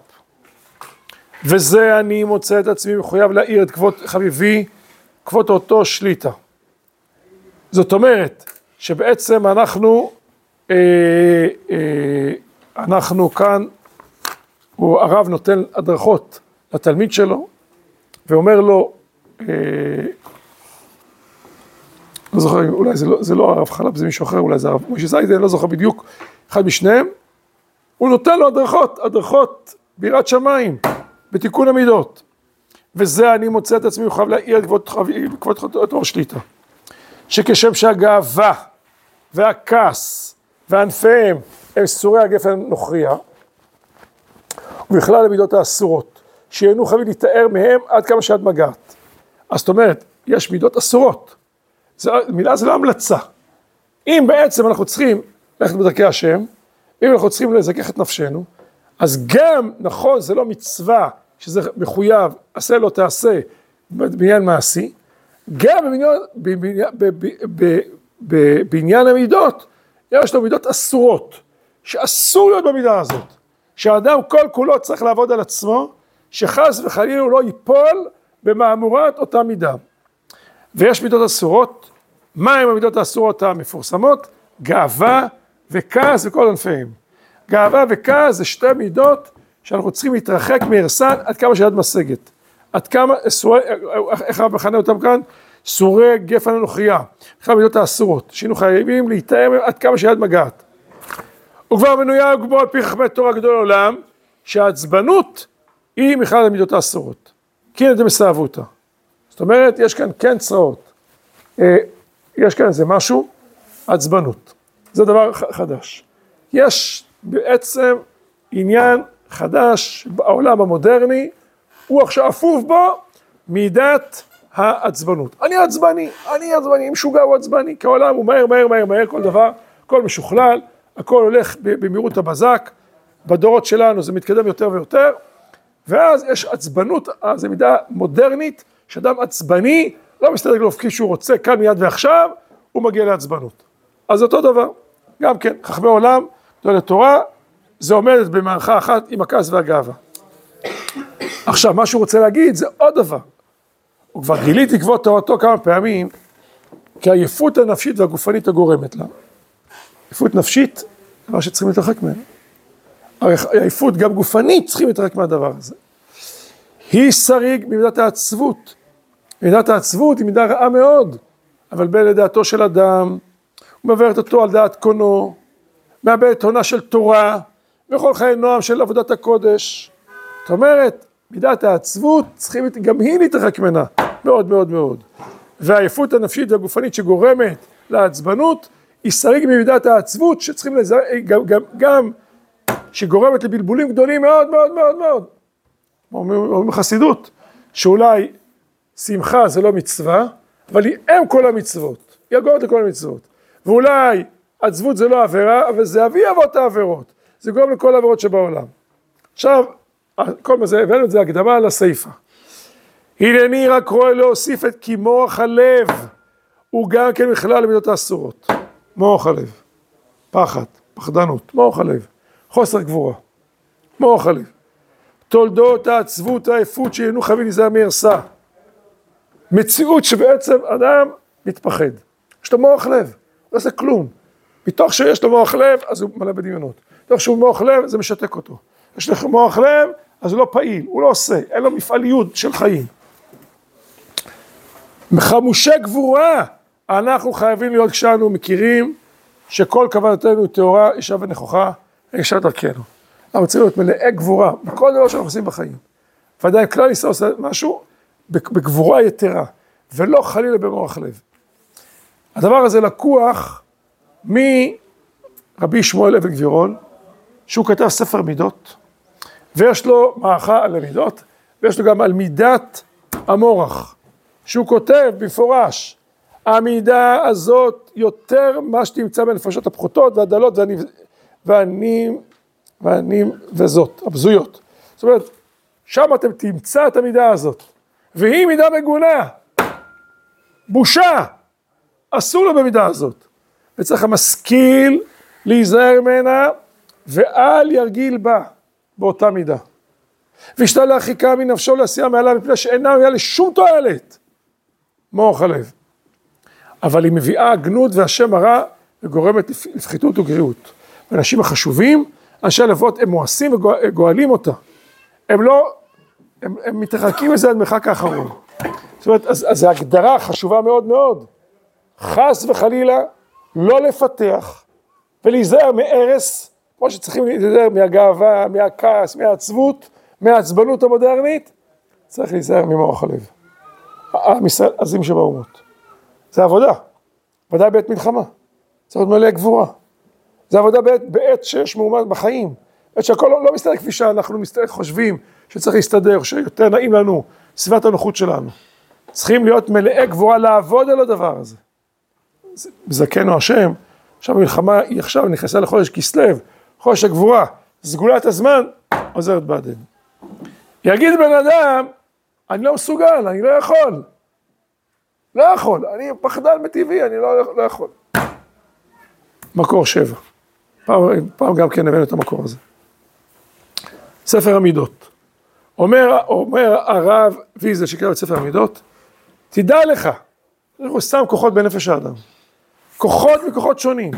וזה אני מוצא את עצמי מחויב להעיר את כבוד חביבי, כבוד אותו שליטה. זאת אומרת, שבעצם אנחנו, אה, אה, אנחנו כאן, הוא, הרב נותן הדרכות לתלמיד שלו, ואומר לו, אה, לא זוכר, אולי זה לא, זה לא הרב חלב, זה מישהו אחר, אולי זה הרב משה זיידן, לא זוכר בדיוק, אחד משניהם, הוא נותן לו הדרכות, הדרכות ביראת שמיים, בתיקון המידות. וזה אני מוצא את עצמי חייב להעיר את כבוד אותו שליטה. שכשם שהגאווה והכעס וענפיהם הם סורי הגפן הנוכריה, ובכלל המידות האסורות, שיהנו חייבים להתאר מהם עד כמה שעד מגעת. אז זאת אומרת, יש מידות אסורות. זה, מילה זה לא המלצה. אם בעצם אנחנו צריכים ללכת בדרכי השם, אם אנחנו צריכים לזכך את נפשנו, אז גם, נכון, זה לא מצווה שזה מחויב, עשה לא תעשה, בעניין מעשי, גם בבניין, בבניין, בבניין המידות, יש לו מידות אסורות, שאסור להיות במידה הזאת, שהאדם כל כולו צריך לעבוד על עצמו, שחס וחלילה הוא לא ייפול במהמורת אותה מידה. ויש מידות אסורות, מהם המידות האסורות המפורסמות? גאווה וכעס וכל ענפיהם. גאווה וכעס זה שתי מידות שאנחנו צריכים להתרחק מערסן עד כמה שיד משגת. עד כמה, סורי, איך הרב מכנה אותם כאן? סורי גפן הנוכריה. אחד המידות האסורות, שהיינו חייבים להתאם עד כמה שיד מגעת. וכבר מנויה וגבוה על פי חכמי תורה גדול עולם, שהעצבנות היא מכלל המידות האסורות. כי אין אתם מסאבו אותה. זאת אומרת, יש כאן כן צרעות. יש כאן איזה משהו, עצבנות. זה דבר חדש. יש בעצם עניין חדש בעולם המודרני, הוא עכשיו אפוף בו מידת העצבנות. אני עצבני, אני עצבני, משוגע הוא עצבני, כי העולם הוא מהר, מהר, מהר, מהר, כל דבר, הכל משוכלל, הכל הולך במהירות הבזק, בדורות שלנו זה מתקדם יותר ויותר, ואז יש עצבנות, זו מידה מודרנית, שאדם עצבני, לא מסתדר לו כפי שהוא רוצה, כאן מיד ועכשיו, הוא מגיע לעצבנות. אז אותו דבר, גם כן, חכמי עולם, גדולי תורה, זה עומדת במערכה אחת עם הכעס והגאווה. עכשיו, מה שהוא רוצה להגיד זה עוד דבר. הוא כבר גיליתי כבוד תורתו כמה פעמים, כי העייפות הנפשית והגופנית הגורמת לה. עייפות נפשית, דבר שצריכים להתרחק ממנו. עייפות גם גופנית צריכים להתרחק מהדבר הזה. היא שריג ממידת העצבות. מידת העצבות היא מידה רעה מאוד, אבל בין לדעתו של אדם, הוא מבארת אותו על דעת קונו, מאבד את הונה של תורה, וכל חיי נועם של עבודת הקודש. זאת אומרת, מידת העצבות, צריכים גם היא להתרחק ממנה, מאוד מאוד מאוד. והעייפות הנפשית והגופנית שגורמת לעצבנות, היא שריג ממידת העצבות שצריכים לזהר, גם, גם, גם שגורמת לבלבולים גדולים מאוד מאוד מאוד מאוד. אומרים בחסידות, שאולי שמחה זה לא מצווה, אבל היא אם כל המצוות, היא הגורמת לכל המצוות. ואולי עצבות זה לא עבירה, אבל זה אבי אבות העבירות. זה גורם לכל העבירות שבעולם. עכשיו, כל מה זה, הבאנו את זה הקדמה לסיפא. הנני רק רואה להוסיף את כי מוח הלב הוא גם כן בכלל למידות האסורות. מוח הלב, פחד, פחדנות, מוח הלב, חוסר גבורה, מוח הלב. תולדות העצבות, העייפות שהיינו חייבים להיזהר מערסה. מציאות שבעצם אדם מתפחד. יש לו מוח לב, לא עושה כלום. מתוך שיש לו מוח לב, אז הוא מלא בדמיונות. מתוך שהוא מוח לב, זה משתק אותו. יש לו מוח לב, אז הוא לא פעיל, הוא לא עושה, אין לו מפעליות של חיים. חמושי גבורה, אנחנו חייבים להיות כשאנו מכירים שכל כוונתנו טהורה, ישר ונכוחה, ישר דרכנו. אנחנו צריכים להיות מלאי גבורה בכל דבר שאנחנו עושים בחיים. ודאי כלל ישראל עושה משהו בגבורה יתרה, ולא חלילה במוח לב. הדבר הזה לקוח מרבי שמואל אבן גבירון, שהוא כתב ספר מידות, ויש לו מערכה על המידות, ויש לו גם על מידת המורח, שהוא כותב במפורש, המידה הזאת יותר מה שתמצא בנפשות הפחותות והדלות והנים והנים וזאת, הבזויות. זאת אומרת, שם אתם תמצא את המידה הזאת, והיא מידה מגונה, בושה, אסור לו במידה הזאת, וצריך המשכיל להיזהר ממנה ואל ירגיל בה באותה מידה. וישתה להרחיקה מנפשו לעשייה מעלה מפני שאינה מביאה לשום תועלת. מוח הלב. אבל היא מביאה הגנות והשם הרע וגורמת לפחיתות וגריעות. האנשים החשובים, אנשי הלוות, הם מואסים וגואלים אותה. הם לא, הם, הם מתרחקים מזה עד מרחק האחרון. זאת אומרת, אז, אז זו הגדרה חשובה מאוד מאוד. חס וחלילה לא לפתח ולהיזהר מהרס, כמו שצריכים להיזהר מהגאווה, מהכעס, מהעצבות, מהעצבנות המודרנית, צריך להיזהר ממוח הלב. עם ישראל עזים שבאומות. זה עבודה, ודאי בעת מלחמה. צריך להיות מלא גבורה. זה עבודה בעת, בעת שיש מאומן בחיים. בעת שהכל לא, לא מסתדר כפי שאנחנו מסתדר, חושבים שצריך להסתדר, שיותר נעים לנו, סביבת הנוחות שלנו. צריכים להיות מלאי גבורה לעבוד על הדבר הזה. זכנו השם, עכשיו המלחמה היא עכשיו נכנסה לחודש כסלו, חודש הגבורה, סגולת הזמן עוזרת בעדנו. יגיד בן אדם, אני לא מסוגל, אני לא יכול. לא יכול, אני פחדן מטבעי, אני לא, לא יכול. מקור שבע. פעם, פעם גם כן הבאנו את המקור הזה. ספר המידות. אומר, אומר הרב ויזל שקרא את ספר המידות, תדע לך, הוא שם כוחות בנפש האדם. כוחות מכוחות שונים.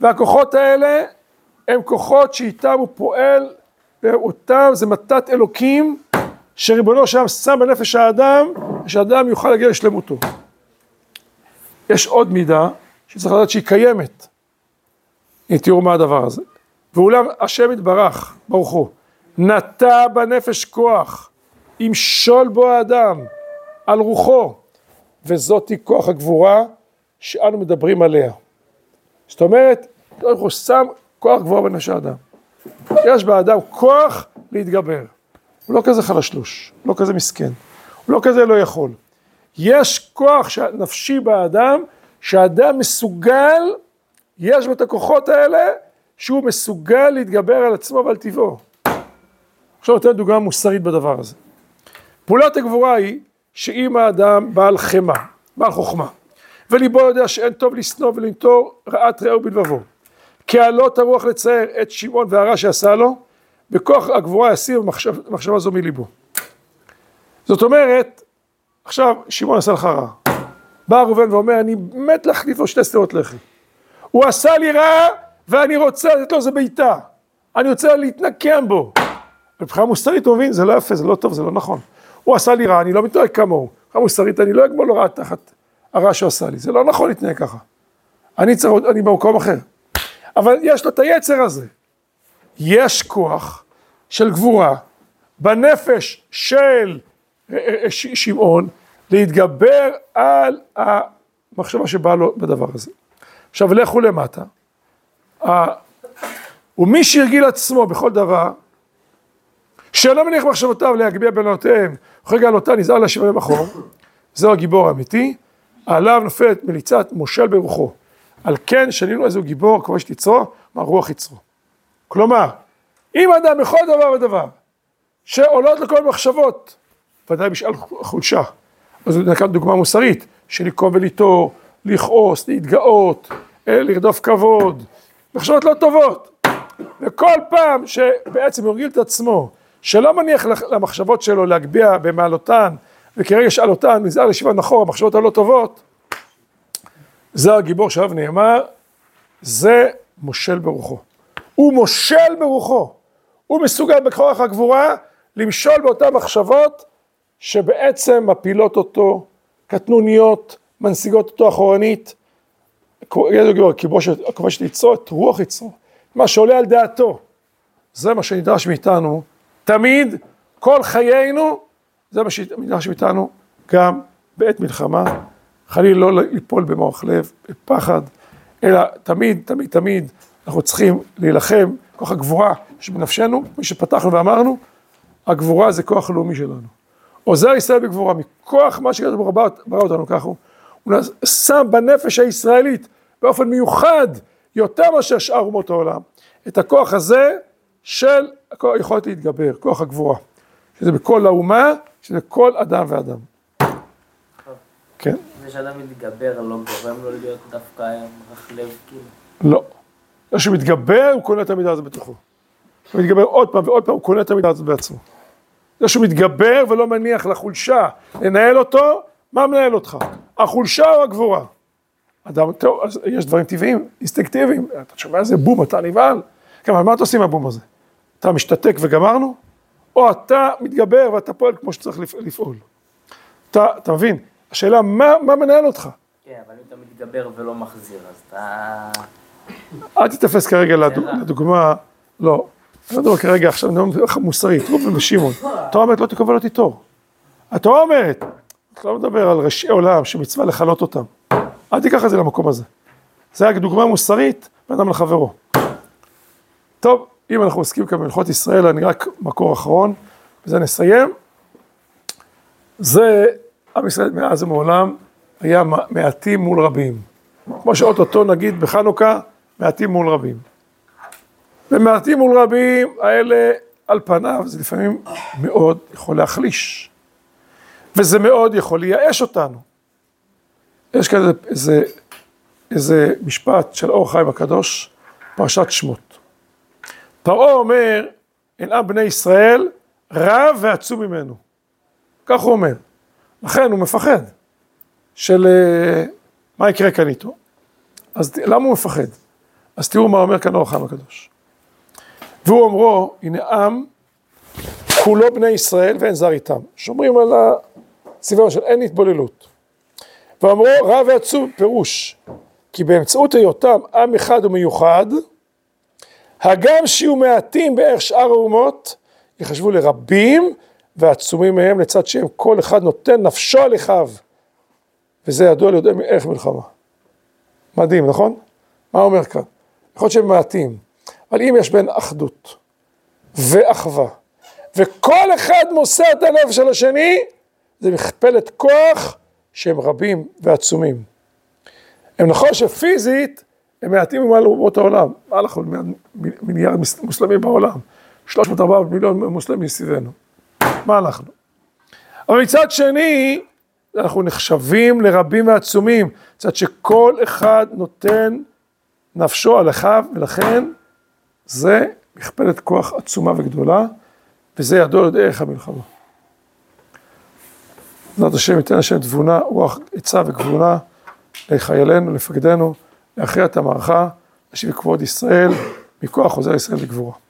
והכוחות האלה הם כוחות שאיתם הוא פועל, ואותם זה מתת אלוקים שריבונו שם שם בנפש האדם, שאדם יוכל להגיע לשלמותו. יש עוד מידה שצריך לדעת שהיא קיימת. הנה תראו מה הדבר הזה. ואולם השם יתברך, ברוך הוא, נטע בנפש כוח, ימשול בו האדם, על רוחו, וזאתי כוח הגבורה שאנו מדברים עליה. זאת אומרת, ברוך הוא שם כוח גבוה בנפש האדם. יש באדם כוח להתגבר. הוא לא כזה חלשלוש, לא כזה מסכן, הוא לא כזה לא יכול. יש כוח נפשי באדם, שהאדם מסוגל, יש בו את הכוחות האלה, שהוא מסוגל להתגבר על עצמו ועל טבעו. עכשיו נותן דוגמה מוסרית בדבר הזה. פעולת הגבורה היא שאם האדם בעל חמא, בעל חוכמה, וליבו יודע שאין טוב לשנוא ולנטור רעת רעהו בלבבו, כעלות הרוח לצייר את שמעון והרע שעשה לו, בכוח הגבורה יסיר מחשב, מחשבה זו מליבו. זאת אומרת, עכשיו שמעון עשה לך רע. בא ראובן ואומר, אני מת להחליף לו שתי שדרות לחי. הוא עשה לי רע ואני רוצה לתת לו איזה בעיטה. אני רוצה להתנקם בו. מבחינה מוסרית הוא מבין, זה לא יפה, זה לא טוב, זה לא נכון. הוא עשה לי רע, אני לא מתנהג כמוהו. מבחינה מוסרית אני לא אגמול לו רע תחת הרע שהוא עשה לי. זה לא נכון להתנהג ככה. אני צריך, אני במקום אחר. אבל יש לו את היצר הזה. יש כוח של גבורה בנפש של שמעון להתגבר על המחשבה שבאה לו בדבר הזה. עכשיו לכו למטה. ומי שהרגיל עצמו בכל דבר, שאינו מניח מחשבותיו להגביה בנותיהם, אחרי גלותה נזהר להשיבה במחור, זהו הגיבור האמיתי, עליו נופלת מליצת מושל ברוחו. על כן שנינו איזה גיבור, כמו שתצרו, מה רוח יצרו. כלומר, אם אדם בכל דבר ודבר, שעולות לכל מחשבות, ודאי בשאל חולשה, אז הוא נקט דוגמה מוסרית, של לקום וליטור, לכעוס, להתגאות, אה, לרדוף כבוד, מחשבות לא טובות. וכל פעם שבעצם הוא הרגיל את עצמו, שלא מניח למחשבות שלו להגביה במעלותן, וכרגע שאלותן נזהר לישיבה נחור, המחשבות הלא טובות, זה הגיבור שעליו נאמר, זה מושל ברוחו. הוא מושל ברוחו. הוא מסוגל בכוח הגבורה למשול באותן מחשבות שבעצם מפילות אותו, קטנוניות, מנסיגות אותו אחורנית. את יצרו, את רוח יצרו, מה שעולה על דעתו. זה מה שנדרש מאיתנו תמיד, כל חיינו, זה מה שנדרש מאיתנו גם בעת מלחמה, חלילה לא ליפול במוח לב, בפחד, אלא תמיד, תמיד, תמיד אנחנו צריכים להילחם, כוח הגבורה שבנפשנו, כפי שפתחנו ואמרנו, הגבורה זה כוח לאומי שלנו. עוזר ישראל בגבורה, מכוח מה שקדוש ברוך הוא ברא אותנו ככה, הוא שם בנפש הישראלית באופן מיוחד, יותר מאשר שאר אומות העולם, את הכוח הזה של היכולת להתגבר, כוח הגבורה. שזה בכל האומה, שזה כל אדם ואדם. כן, זה שאדם מתגבר לא גורם לו להיות דווקא רכלב כאילו. לא. זה שהוא מתגבר, הוא קונה את המידה הזאת בתוכו. הוא מתגבר עוד פעם ועוד פעם, הוא קונה את המידה הזאת בעצמו. זה שהוא מתגבר ולא מניח לחולשה לנהל אותו, מה מנהל אותך? החולשה או הגבורה? אדם, טוב, אז יש דברים טבעיים, אינסטינקטיביים, אתה שומע איזה בום, אתה נבהל. כן, אבל מה אתה עושה עם הבום הזה? אתה משתתק וגמרנו? או אתה מתגבר ואתה פועל כמו שצריך לפ- לפעול. אתה, אתה מבין? השאלה, מה, מה מנהל אותך? כן, אבל אם אתה מתגבר ולא מחזיר, אז אתה... אל תתפס כרגע. לדוגמה, לא, אני לא מדבר כרגע עכשיו, אני מדבר לך מוסרית, ראובן ושמעון. התורה אומרת לא תקבל אותי תור. התורה אומרת, אתה לא מדבר על ראשי עולם שמצווה לכלות אותם. אל תיקח את זה למקום הזה. זה רק דוגמה מוסרית בין אדם לחברו. טוב, אם אנחנו עוסקים כאן בהלכות ישראל, אני רק מקור אחרון, בזה נסיים. זה, עם ישראל מאז ומעולם היה מעטים מול רבים. כמו שאוטוטו נגיד בחנוכה, מעטים מול רבים. ומעטים מול רבים, האלה על פניו, זה לפעמים מאוד יכול להחליש. וזה מאוד יכול לייאש אותנו. יש כזה איזה, איזה משפט של אור חיים הקדוש, פרשת שמות. פרעה אומר, אין עם בני ישראל רב ועצום ממנו. כך הוא אומר. לכן הוא מפחד של אה, מה יקרה כאן איתו. אז למה הוא מפחד? אז תראו מה אומר כאן אור החיים הקדוש. והוא אומרו, הנה עם, כולו בני ישראל ואין זר איתם. שומרים על הצביון של אין התבוללות. ואמרו רב ועצום פירוש, כי באמצעות היותם עם אחד ומיוחד, הגם שיהיו מעטים בערך שאר האומות, יחשבו לרבים ועצומים מהם לצד שהם כל אחד נותן נפשו על אחיו. וזה ידוע ליודעי ערך מלחמה. מדהים, נכון? מה אומר כאן? יכול להיות שהם מעטים, אבל אם יש בין אחדות ואחווה, וכל אחד מוסר את הנפש של השני, זה מכפלת כוח שהם רבים ועצומים. הם נכון שפיזית הם מעטים ממעל אומות העולם, מה אנחנו מיליארד מוסלמים בעולם, 300-400 מיליון מוסלמים מסביבנו, מה אנחנו? אבל מצד שני, אנחנו נחשבים לרבים ועצומים, מצד שכל אחד נותן נפשו על אחיו, ולכן זה מכפלת כוח עצומה וגדולה, וזה ידוע לדרך המלחמה. בעזרת השם ייתן השם תבונה, רוח עצה וגבונה לחיילינו, לפקדינו, להכריע את המערכה, להשיב כבוד ישראל, מכוח חוזר ישראל לגבורה.